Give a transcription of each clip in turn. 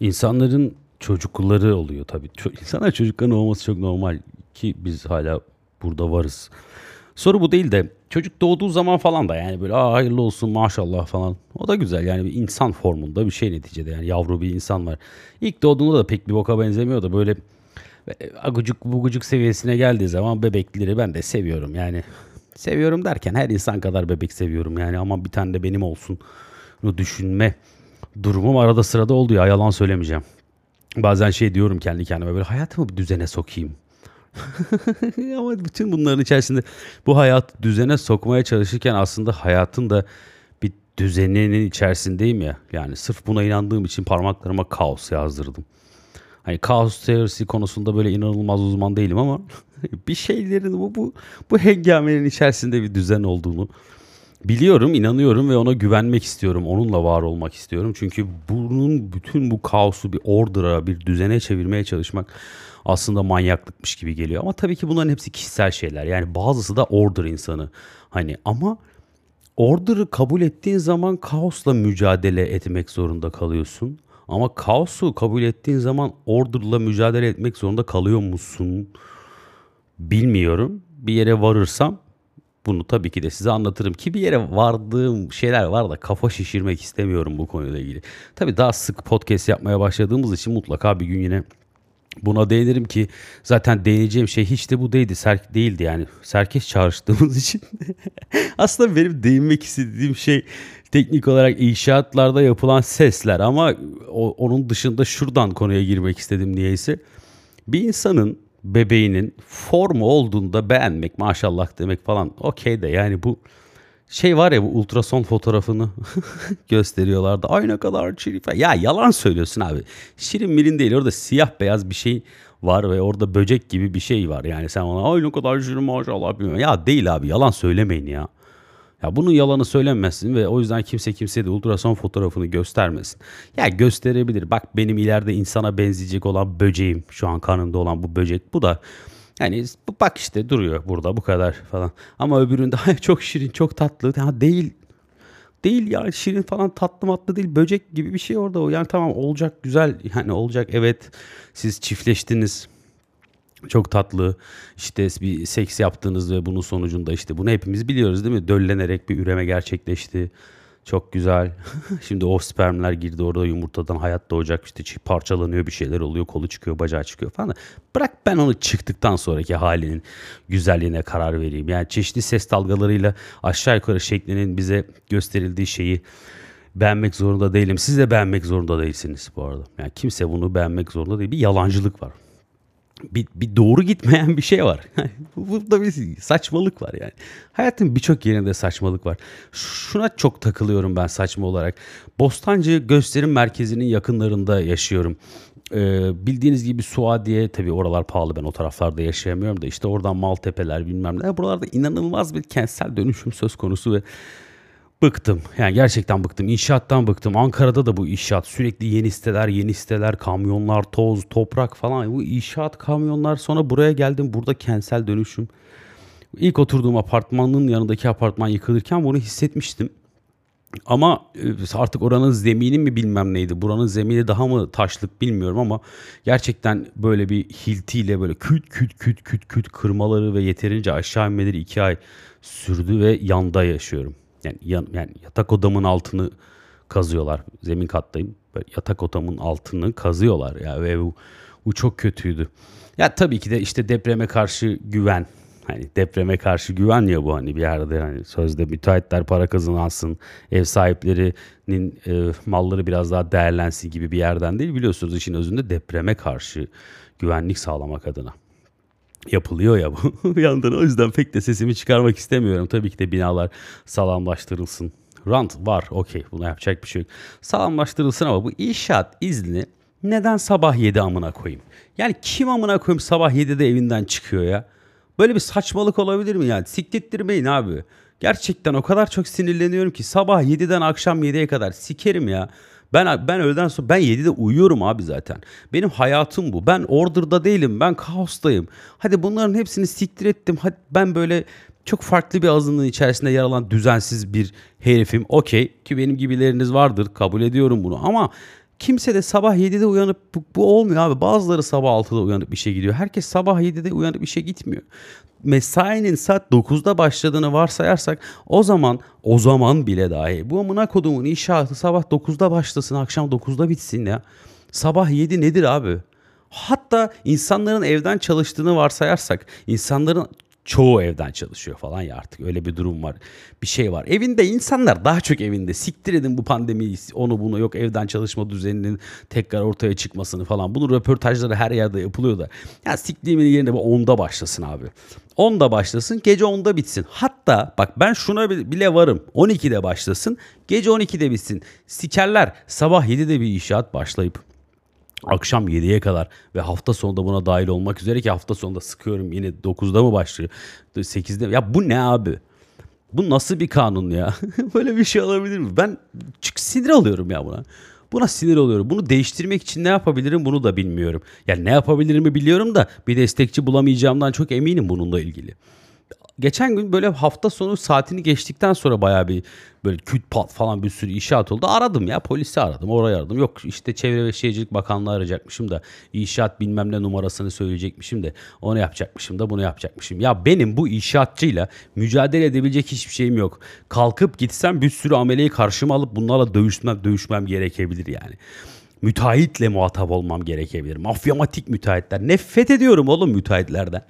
İnsanların çocukları oluyor tabii. Ço- İnsanlar çocukların olması çok normal ki biz hala burada varız. Soru bu değil de çocuk doğduğu zaman falan da yani böyle Aa, hayırlı olsun maşallah falan. O da güzel yani bir insan formunda bir şey neticede yani yavru bir insan var. İlk doğduğunda da pek bir boka benzemiyor da böyle e, agucuk bugucuk seviyesine geldiği zaman bebekleri ben de seviyorum yani. Seviyorum derken her insan kadar bebek seviyorum yani ama bir tane de benim olsun düşünme durumum arada sırada oldu ya yalan söylemeyeceğim. Bazen şey diyorum kendi kendime böyle hayatımı bir düzene sokayım. Ama bütün bunların içerisinde bu hayatı düzene sokmaya çalışırken aslında hayatın da bir düzeninin içerisindeyim ya. Yani sırf buna inandığım için parmaklarıma kaos yazdırdım. Hani kaos teorisi konusunda böyle inanılmaz uzman değilim ama bir şeylerin bu bu bu hengamenin içerisinde bir düzen olduğunu biliyorum, inanıyorum ve ona güvenmek istiyorum. Onunla var olmak istiyorum. Çünkü bunun bütün bu kaosu bir order'a, bir düzene çevirmeye çalışmak aslında manyaklıkmış gibi geliyor. Ama tabii ki bunların hepsi kişisel şeyler. Yani bazısı da order insanı. Hani ama order'ı kabul ettiğin zaman kaosla mücadele etmek zorunda kalıyorsun. Ama kaosu kabul ettiğin zaman order'la mücadele etmek zorunda kalıyor musun? Bilmiyorum. Bir yere varırsam bunu tabii ki de size anlatırım ki bir yere vardığım şeyler var da kafa şişirmek istemiyorum bu konuyla ilgili. Tabii daha sık podcast yapmaya başladığımız için mutlaka bir gün yine buna değinirim ki zaten değineceğim şey hiç de bu değildi. Serk değildi yani. Serkeş çağrıştığımız için. Aslında benim değinmek istediğim şey teknik olarak inşaatlarda yapılan sesler ama o, onun dışında şuradan konuya girmek istedim niyeyse. Bir insanın bebeğinin formu olduğunda beğenmek maşallah demek falan okey de yani bu şey var ya bu ultrason fotoğrafını gösteriyorlardı. Ay ne kadar şirin. Ya yalan söylüyorsun abi. Şirin mirin değil orada siyah beyaz bir şey var ve orada böcek gibi bir şey var. Yani sen ona ay ne kadar şirin maşallah bilmiyorum. Ya değil abi yalan söylemeyin ya. Ya bunun yalanı söylenmesin ve o yüzden kimse kimseye de ultrason fotoğrafını göstermesin. Ya gösterebilir. Bak benim ileride insana benzeyecek olan böceğim. Şu an kanımda olan bu böcek. Bu da yani bak işte duruyor burada bu kadar falan. Ama öbüründe çok şirin çok tatlı. Ya değil değil ya şirin falan tatlı matlı değil böcek gibi bir şey orada o. Yani tamam olacak güzel yani olacak evet siz çiftleştiniz çok tatlı işte bir seks yaptığınız ve bunun sonucunda işte bunu hepimiz biliyoruz değil mi? Döllenerek bir üreme gerçekleşti. Çok güzel. Şimdi o spermler girdi orada yumurtadan hayat doğacak işte parçalanıyor bir şeyler oluyor kolu çıkıyor bacağı çıkıyor falan. Bırak ben onu çıktıktan sonraki halinin güzelliğine karar vereyim. Yani çeşitli ses dalgalarıyla aşağı yukarı şeklinin bize gösterildiği şeyi beğenmek zorunda değilim. Siz de beğenmek zorunda değilsiniz bu arada. Yani kimse bunu beğenmek zorunda değil. Bir yalancılık var bir, bir doğru gitmeyen bir şey var. Burada bir saçmalık var yani. Hayatın birçok yerinde saçmalık var. Şuna çok takılıyorum ben saçma olarak. Bostancı gösterim merkezinin yakınlarında yaşıyorum. Ee, bildiğiniz gibi Suadiye tabii oralar pahalı ben o taraflarda yaşayamıyorum da işte oradan Maltepeler bilmem ne. Buralarda inanılmaz bir kentsel dönüşüm söz konusu ve Bıktım. Yani gerçekten bıktım. İnşaattan bıktım. Ankara'da da bu inşaat. Sürekli yeni siteler, yeni siteler, kamyonlar, toz, toprak falan. Bu inşaat kamyonlar. Sonra buraya geldim. Burada kentsel dönüşüm. İlk oturduğum apartmanın yanındaki apartman yıkılırken bunu hissetmiştim. Ama e, artık oranın zemini mi bilmem neydi. Buranın zemini daha mı taşlık bilmiyorum ama gerçekten böyle bir hiltiyle böyle küt küt küt küt küt kırmaları ve yeterince aşağı inmeleri iki ay sürdü ve yanda yaşıyorum. Yani, yan, yani yatak odamın altını kazıyorlar. Zemin kattayım. Böyle yatak odamın altını kazıyorlar ya ve bu, bu çok kötüydü. Ya tabii ki de işte depreme karşı güven. Hani depreme karşı güven ya bu hani bir yerde hani sözde müteahhitler para kazansın, ev sahiplerinin e, malları biraz daha değerlensin gibi bir yerden değil. Biliyorsunuz işin özünde depreme karşı güvenlik sağlamak adına yapılıyor ya bu yandan. O yüzden pek de sesimi çıkarmak istemiyorum. Tabii ki de binalar sağlamlaştırılsın. Rant var okey buna yapacak bir şey yok. Sağlamlaştırılsın ama bu inşaat izni neden sabah 7 amına koyayım? Yani kim amına koyayım sabah 7'de evinden çıkıyor ya? Böyle bir saçmalık olabilir mi yani? Siklettirmeyin abi. Gerçekten o kadar çok sinirleniyorum ki sabah 7'den akşam 7'ye kadar sikerim ya. Ben ben öğleden sonra ben 7'de uyuyorum abi zaten. Benim hayatım bu. Ben order'da değilim. Ben kaostayım. Hadi bunların hepsini siktir ettim. Hadi ben böyle çok farklı bir azınlığın içerisinde yer alan düzensiz bir herifim. Okey ki benim gibileriniz vardır. Kabul ediyorum bunu ama Kimse de sabah 7'de uyanıp bu, bu olmuyor abi. Bazıları sabah 6'da uyanıp işe gidiyor. Herkes sabah 7'de uyanıp işe gitmiyor. Mesainin saat 9'da başladığını varsayarsak o zaman o zaman bile dahi bu amına kodumun inşaatı sabah 9'da başlasın akşam 9'da bitsin ya. Sabah 7 nedir abi? Hatta insanların evden çalıştığını varsayarsak insanların çoğu evden çalışıyor falan ya artık öyle bir durum var. Bir şey var. Evinde insanlar daha çok evinde. Siktir edin bu pandemiyi onu bunu yok evden çalışma düzeninin tekrar ortaya çıkmasını falan. Bunun röportajları her yerde yapılıyor da. Ya siktiğimin yerine bu 10'da başlasın abi. 10'da başlasın gece 10'da bitsin. Hatta bak ben şuna bile varım. 12'de başlasın gece 12'de bitsin. Sikerler sabah 7'de bir inşaat başlayıp akşam 7'ye kadar ve hafta sonunda buna dahil olmak üzere ki hafta sonunda sıkıyorum yine 9'da mı başlıyor? 8'de ya bu ne abi? Bu nasıl bir kanun ya? Böyle bir şey olabilir mi? Ben çık sinir alıyorum ya buna. Buna sinir oluyorum. Bunu değiştirmek için ne yapabilirim bunu da bilmiyorum. Yani ne yapabilirimi biliyorum da bir destekçi bulamayacağımdan çok eminim bununla ilgili geçen gün böyle hafta sonu saatini geçtikten sonra baya bir böyle küt pat falan bir sürü inşaat oldu. Aradım ya polisi aradım oraya aradım. Yok işte Çevre ve Şehircilik Bakanlığı arayacakmışım da inşaat bilmem ne numarasını söyleyecekmişim de onu yapacakmışım da bunu yapacakmışım. Ya benim bu inşaatçıyla mücadele edebilecek hiçbir şeyim yok. Kalkıp gitsem bir sürü ameleyi karşıma alıp bunlarla dövüşmem, dövüşmem gerekebilir yani müteahhitle muhatap olmam gerekebilir. Mafyamatik müteahhitler. Nefret ediyorum oğlum müteahhitlerden.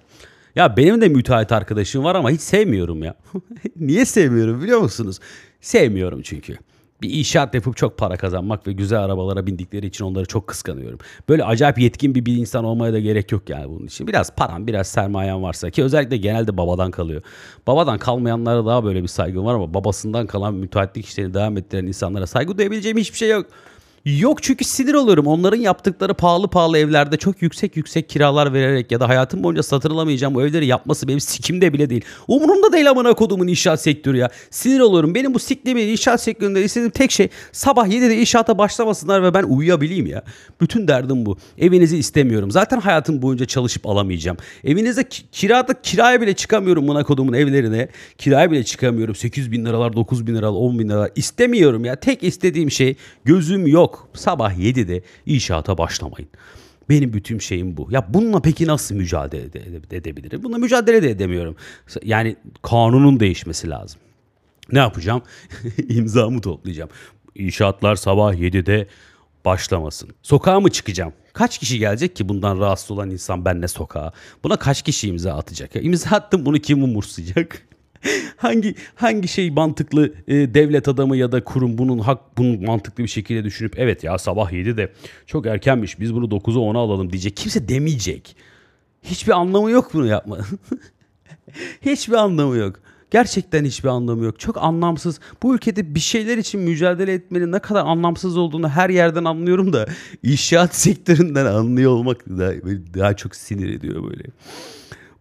Ya benim de müteahhit arkadaşım var ama hiç sevmiyorum ya. Niye sevmiyorum biliyor musunuz? Sevmiyorum çünkü. Bir inşaat yapıp çok para kazanmak ve güzel arabalara bindikleri için onları çok kıskanıyorum. Böyle acayip yetkin bir bir insan olmaya da gerek yok yani bunun için. Biraz param, biraz sermayen varsa ki özellikle genelde babadan kalıyor. Babadan kalmayanlara daha böyle bir saygım var ama babasından kalan müteahhitlik işlerini devam ettiren insanlara saygı duyabileceğim hiçbir şey yok. Yok çünkü sinir oluyorum. Onların yaptıkları pahalı pahalı evlerde çok yüksek yüksek kiralar vererek ya da hayatım boyunca satın alamayacağım bu evleri yapması benim sikimde bile değil. Umurumda değil amına kodumun inşaat sektörü ya. Sinir oluyorum. Benim bu siklimin inşaat sektöründe istediğim tek şey sabah 7'de inşaata başlamasınlar ve ben uyuyabileyim ya. Bütün derdim bu. Evinizi istemiyorum. Zaten hayatım boyunca çalışıp alamayacağım. Evinizde kirada kiraya bile çıkamıyorum amına kodumun evlerine. Kiraya bile çıkamıyorum. 8 bin liralar, 9 bin liralar, 10 bin liralar. İstemiyorum ya. Tek istediğim şey gözüm yok Sabah 7'de inşaata başlamayın. Benim bütün şeyim bu. Ya bununla peki nasıl mücadele ede- edebilirim? Bununla mücadele de edemiyorum. Yani kanunun değişmesi lazım. Ne yapacağım? İmzamı toplayacağım. İnşaatlar sabah 7'de başlamasın. Sokağa mı çıkacağım? Kaç kişi gelecek ki bundan rahatsız olan insan benle sokağa? Buna kaç kişi imza atacak? Ya imza attım bunu kim umursayacak? Hangi hangi şey mantıklı e, devlet adamı ya da kurum bunun hak bunun mantıklı bir şekilde düşünüp evet ya sabah 7 de çok erkenmiş biz bunu 9'a 10'a alalım diyecek. Kimse demeyecek. Hiçbir anlamı yok bunu yapma. hiçbir anlamı yok. Gerçekten hiçbir anlamı yok. Çok anlamsız. Bu ülkede bir şeyler için mücadele etmenin ne kadar anlamsız olduğunu her yerden anlıyorum da inşaat sektöründen anlıyor olmak daha, daha çok sinir ediyor böyle.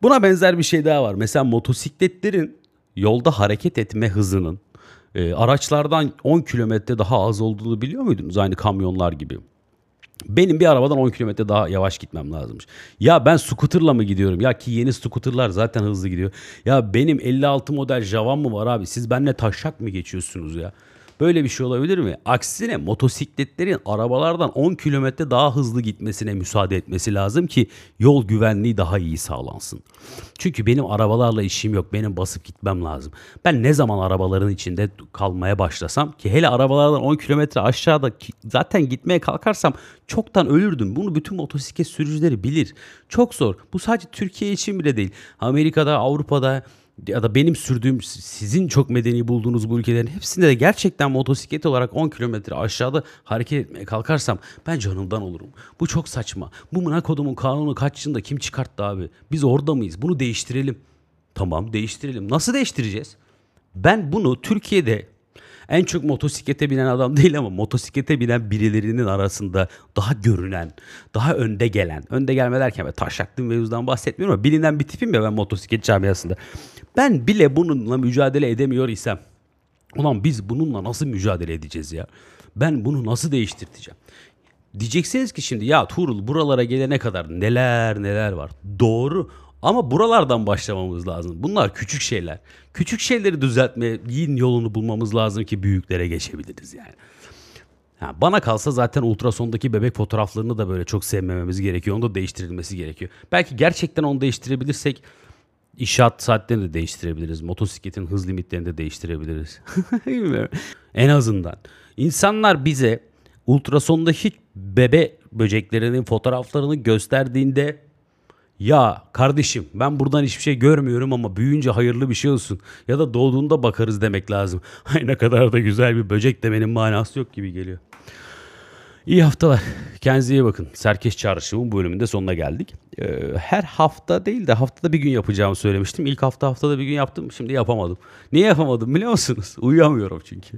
Buna benzer bir şey daha var. Mesela motosikletlerin yolda hareket etme hızının e, araçlardan 10 kilometre daha az olduğunu biliyor muydunuz? Aynı kamyonlar gibi. Benim bir arabadan 10 kilometre daha yavaş gitmem lazımmış. Ya ben scooter'la mı gidiyorum? Ya ki yeni scooter'lar zaten hızlı gidiyor. Ya benim 56 model Javan mı var abi? Siz benimle taşak mı geçiyorsunuz ya? Böyle bir şey olabilir mi? Aksine motosikletlerin arabalardan 10 kilometre daha hızlı gitmesine müsaade etmesi lazım ki yol güvenliği daha iyi sağlansın. Çünkü benim arabalarla işim yok. Benim basıp gitmem lazım. Ben ne zaman arabaların içinde kalmaya başlasam ki hele arabalardan 10 kilometre aşağıda zaten gitmeye kalkarsam çoktan ölürdüm. Bunu bütün motosiklet sürücüleri bilir. Çok zor. Bu sadece Türkiye için bile değil. Amerika'da, Avrupa'da, ya da benim sürdüğüm sizin çok medeni bulduğunuz bu ülkelerin hepsinde de gerçekten motosiklet olarak 10 kilometre aşağıda hareket etmeye kalkarsam ben canımdan olurum. Bu çok saçma. Bu mına kodumun kanunu kaç yılında kim çıkarttı abi? Biz orada mıyız? Bunu değiştirelim. Tamam değiştirelim. Nasıl değiştireceğiz? Ben bunu Türkiye'de en çok motosiklete binen adam değil ama motosiklete binen birilerinin arasında daha görünen, daha önde gelen, önde gelme derken ben taşaklığım mevzudan bahsetmiyorum ama bilinen bir tipim ya ben motosiklet camiasında. Ben bile bununla mücadele edemiyor isem, ulan biz bununla nasıl mücadele edeceğiz ya? Ben bunu nasıl değiştireceğim? Diyeceksiniz ki şimdi ya Tuğrul buralara gelene kadar neler neler var. Doğru ama buralardan başlamamız lazım. Bunlar küçük şeyler. Küçük şeyleri düzeltmeyin yolunu bulmamız lazım ki büyüklere geçebiliriz yani. Ha, bana kalsa zaten ultrasondaki bebek fotoğraflarını da böyle çok sevmememiz gerekiyor. Onu da değiştirilmesi gerekiyor. Belki gerçekten onu değiştirebilirsek İnşaat saatlerini de değiştirebiliriz. Motosikletin hız limitlerini de değiştirebiliriz. En azından. İnsanlar bize ultrasonda hiç bebe böceklerinin fotoğraflarını gösterdiğinde ya kardeşim ben buradan hiçbir şey görmüyorum ama büyüyünce hayırlı bir şey olsun. Ya da doğduğunda bakarız demek lazım. Ay ne kadar da güzel bir böcek demenin manası yok gibi geliyor. İyi haftalar. Kendinize iyi bakın. Serkeş Çağrışım'ın bu bölümünde sonuna geldik. Ee, her hafta değil de haftada bir gün yapacağımı söylemiştim. İlk hafta haftada bir gün yaptım. Şimdi yapamadım. Niye yapamadım biliyor musunuz? Uyuyamıyorum çünkü.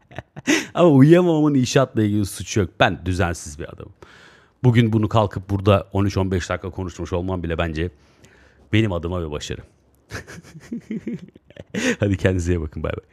Ama uyuyamamamın inşaatla ilgili suçu yok. Ben düzensiz bir adamım. Bugün bunu kalkıp burada 13-15 dakika konuşmuş olmam bile bence benim adıma bir başarı. Hadi kendinize iyi bakın. Bay bay.